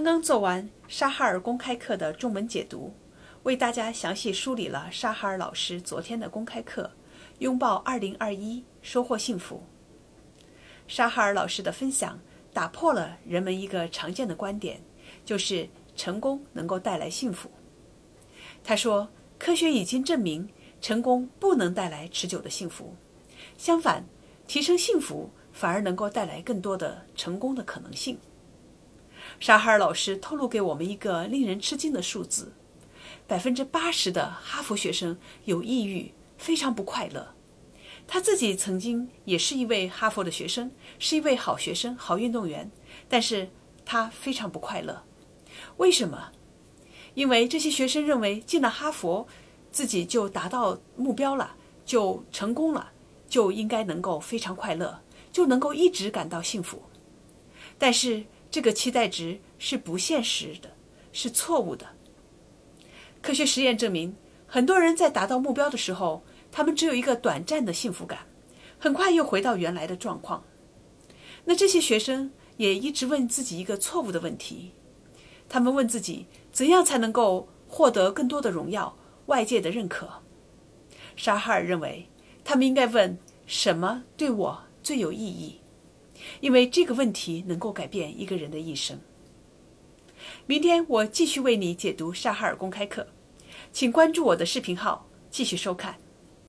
刚刚做完沙哈尔公开课的中文解读，为大家详细梳理了沙哈尔老师昨天的公开课《拥抱2021，收获幸福》。沙哈尔老师的分享打破了人们一个常见的观点，就是成功能够带来幸福。他说，科学已经证明，成功不能带来持久的幸福，相反，提升幸福反而能够带来更多的成功的可能性。沙哈尔老师透露给我们一个令人吃惊的数字：百分之八十的哈佛学生有抑郁，非常不快乐。他自己曾经也是一位哈佛的学生，是一位好学生、好运动员，但是他非常不快乐。为什么？因为这些学生认为进了哈佛，自己就达到目标了，就成功了，就应该能够非常快乐，就能够一直感到幸福。但是。这个期待值是不现实的，是错误的。科学实验证明，很多人在达到目标的时候，他们只有一个短暂的幸福感，很快又回到原来的状况。那这些学生也一直问自己一个错误的问题：他们问自己，怎样才能够获得更多的荣耀、外界的认可？沙哈尔认为，他们应该问：什么对我最有意义？因为这个问题能够改变一个人的一生。明天我继续为你解读沙哈尔公开课，请关注我的视频号，继续收看。